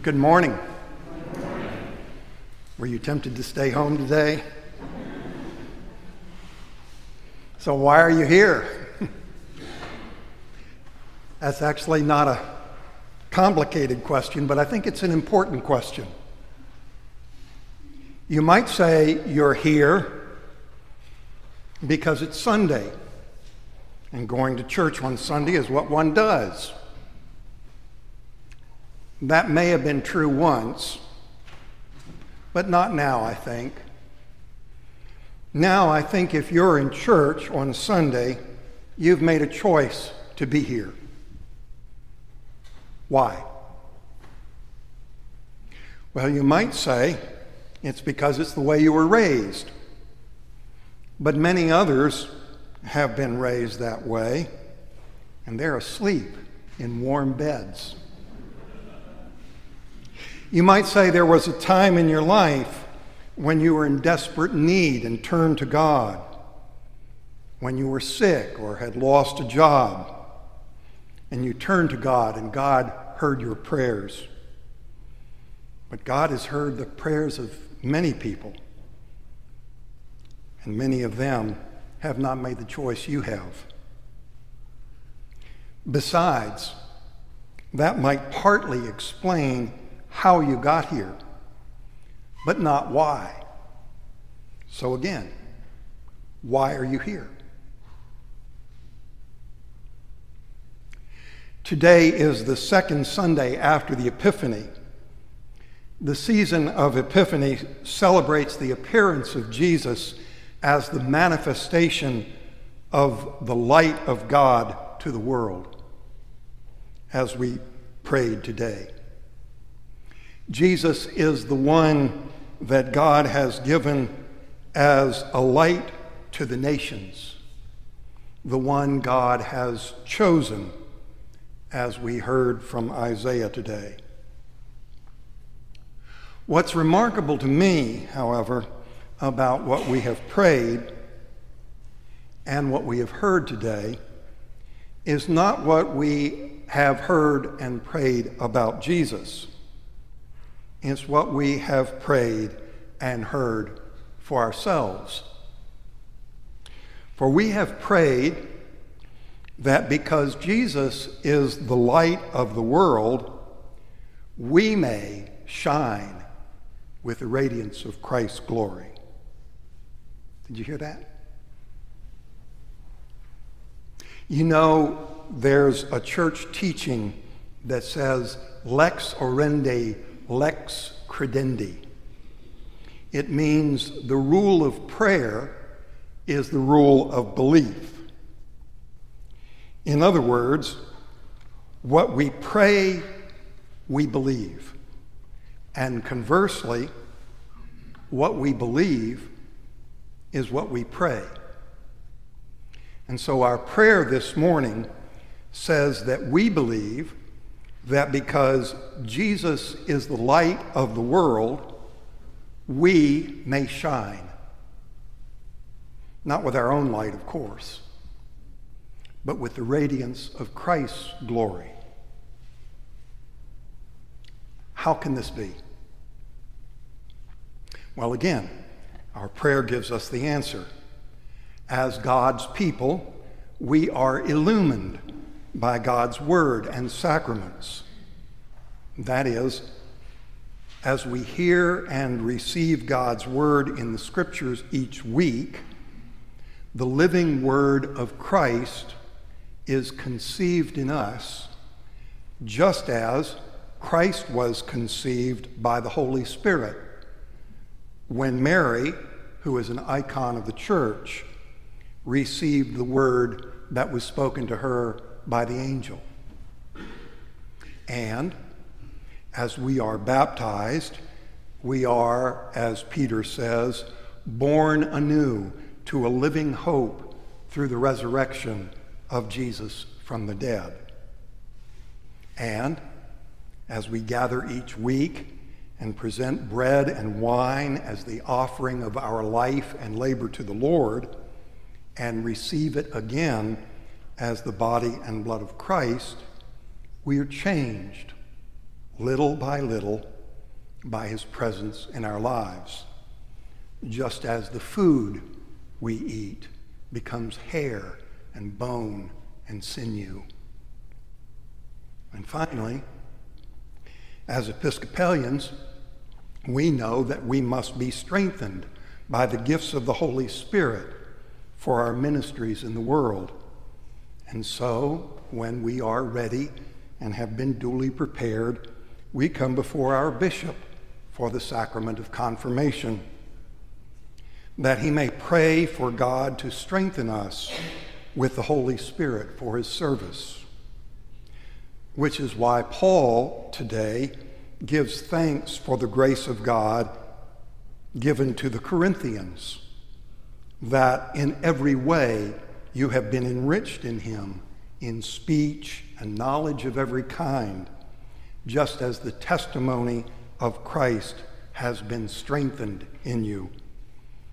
Good morning. Were you tempted to stay home today? So, why are you here? That's actually not a complicated question, but I think it's an important question. You might say you're here because it's Sunday, and going to church on Sunday is what one does. That may have been true once, but not now, I think. Now, I think if you're in church on Sunday, you've made a choice to be here. Why? Well, you might say it's because it's the way you were raised. But many others have been raised that way, and they're asleep in warm beds. You might say there was a time in your life when you were in desperate need and turned to God, when you were sick or had lost a job, and you turned to God and God heard your prayers. But God has heard the prayers of many people, and many of them have not made the choice you have. Besides, that might partly explain how you got here, but not why. So, again, why are you here? Today is the second Sunday after the Epiphany. The season of Epiphany celebrates the appearance of Jesus as the manifestation of the light of God to the world, as we prayed today. Jesus is the one that God has given as a light to the nations, the one God has chosen, as we heard from Isaiah today. What's remarkable to me, however, about what we have prayed and what we have heard today is not what we have heard and prayed about Jesus it's what we have prayed and heard for ourselves. For we have prayed that because Jesus is the light of the world, we may shine with the radiance of Christ's glory. Did you hear that? You know, there's a church teaching that says, lex orandi lex credendi. It means the rule of prayer is the rule of belief. In other words, what we pray, we believe. And conversely, what we believe is what we pray. And so our prayer this morning says that we believe that because Jesus is the light of the world, we may shine. Not with our own light, of course, but with the radiance of Christ's glory. How can this be? Well, again, our prayer gives us the answer. As God's people, we are illumined by God's word and sacraments. That is, as we hear and receive God's word in the scriptures each week, the living word of Christ is conceived in us, just as Christ was conceived by the Holy Spirit when Mary, who is an icon of the church, received the word that was spoken to her by the angel. And as we are baptized, we are, as Peter says, born anew to a living hope through the resurrection of Jesus from the dead. And as we gather each week and present bread and wine as the offering of our life and labor to the Lord, and receive it again as the body and blood of Christ, we are changed little by little by his presence in our lives, just as the food we eat becomes hair and bone and sinew. And finally, as Episcopalians, we know that we must be strengthened by the gifts of the Holy Spirit for our ministries in the world. And so, when we are ready and have been duly prepared, we come before our bishop for the sacrament of confirmation, that he may pray for God to strengthen us with the Holy Spirit for his service. Which is why Paul today gives thanks for the grace of God given to the Corinthians, that in every way you have been enriched in him in speech and knowledge of every kind, just as the testimony of Christ has been strengthened in you,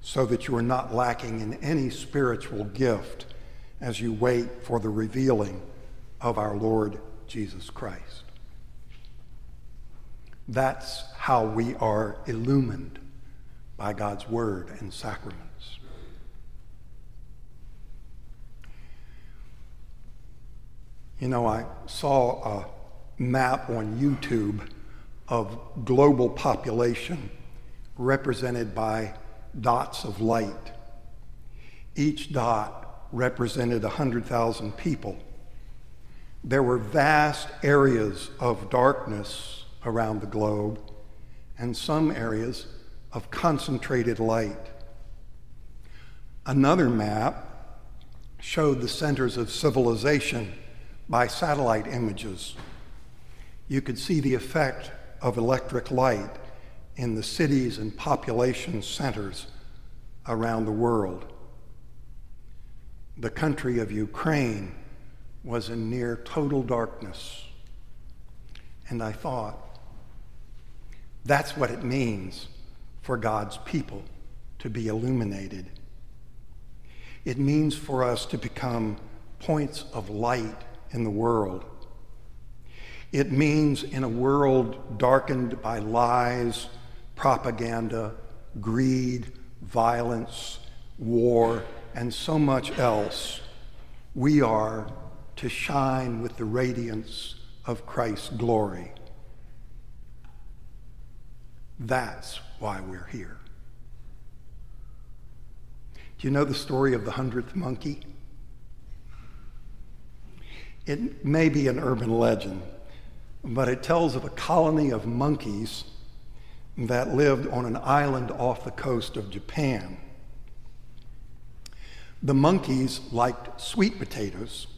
so that you are not lacking in any spiritual gift as you wait for the revealing of our Lord Jesus Christ. That's how we are illumined by God's word and sacraments. You know, I saw a map on YouTube of global population represented by dots of light. Each dot represented 100,000 people. There were vast areas of darkness around the globe and some areas of concentrated light. Another map showed the centers of civilization by satellite images. You could see the effect of electric light in the cities and population centers around the world. The country of Ukraine was in near total darkness. And I thought, that's what it means for God's people to be illuminated. It means for us to become points of light in the world. It means in a world darkened by lies, propaganda, greed, violence, war, and so much else, we are to shine with the radiance of Christ's glory. That's why we're here. Do you know the story of the hundredth monkey? It may be an urban legend, but it tells of a colony of monkeys that lived on an island off the coast of Japan. The monkeys liked sweet potatoes,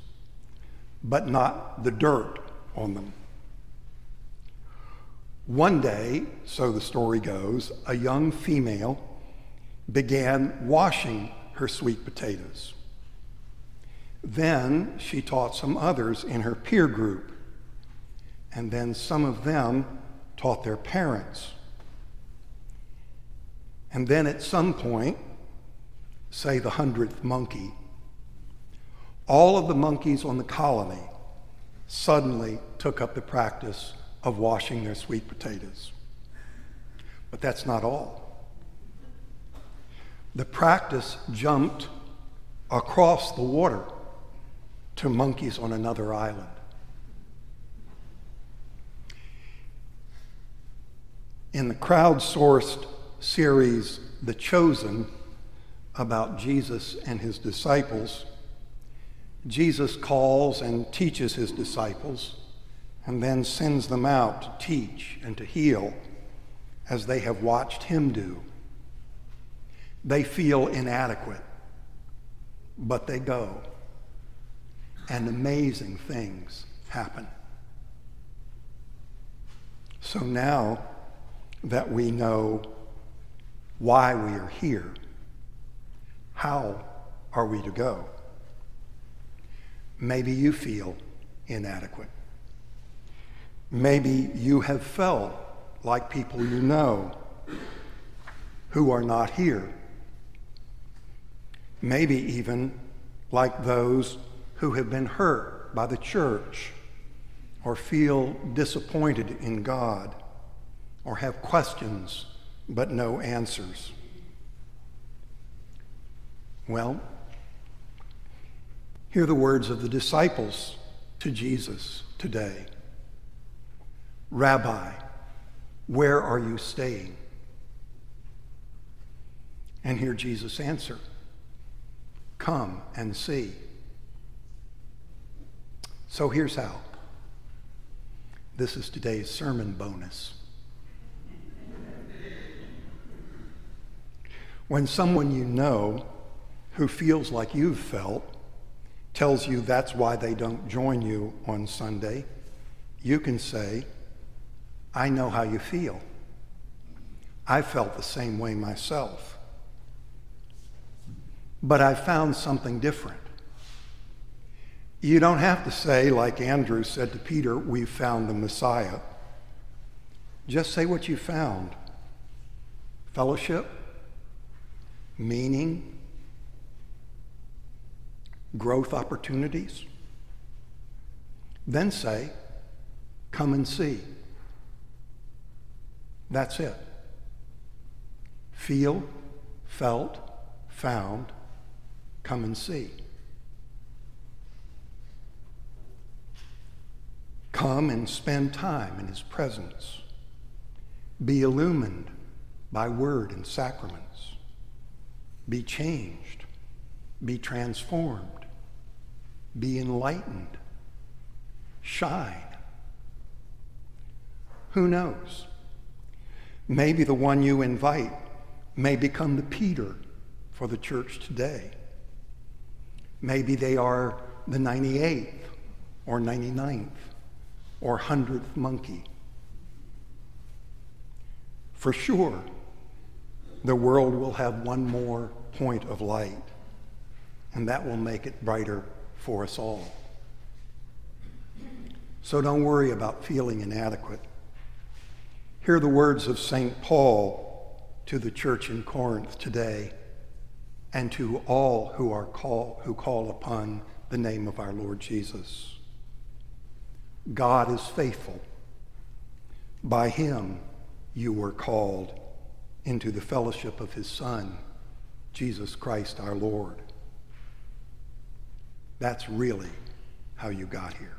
but not the dirt on them. One day, so the story goes, a young female began washing her sweet potatoes. Then she taught some others in her peer group, and then some of them taught their parents. And then at some point, say the hundredth monkey, all of the monkeys on the colony suddenly took up the practice of washing their sweet potatoes. But that's not all. The practice jumped across the water to monkeys on another island. In the crowdsourced series, The Chosen, about Jesus and his disciples, Jesus calls and teaches his disciples and then sends them out to teach and to heal as they have watched him do. They feel inadequate, but they go and amazing things happen. So now that we know why we are here, how are we to go? Maybe you feel inadequate. Maybe you have felt like people you know who are not here. Maybe even like those who have been hurt by the church or feel disappointed in God or have questions but no answers. Well, hear the words of the disciples to Jesus today Rabbi, where are you staying? And hear Jesus answer Come and see. So here's how. This is today's sermon bonus. When someone you know who feels like you've felt tells you that's why they don't join you on Sunday, you can say, I know how you feel. I felt the same way myself. But I found something different. You don't have to say, like Andrew said to Peter, we've found the Messiah. Just say what you found fellowship, meaning, growth opportunities. Then say, come and see. That's it. Feel, felt, found, come and see. Come and spend time in his presence. Be illumined by word and sacraments. Be changed. Be transformed. Be enlightened. Shine. Who knows? Maybe the one you invite may become the Peter for the church today. Maybe they are the 98th or 99th or 100th monkey. For sure, the world will have one more point of light, and that will make it brighter for us all. So don't worry about feeling inadequate. Hear the words of St. Paul to the church in Corinth today and to all who are call, who call upon the name of our Lord Jesus. God is faithful. By him you were called into the fellowship of his Son, Jesus Christ our Lord. That's really how you got here.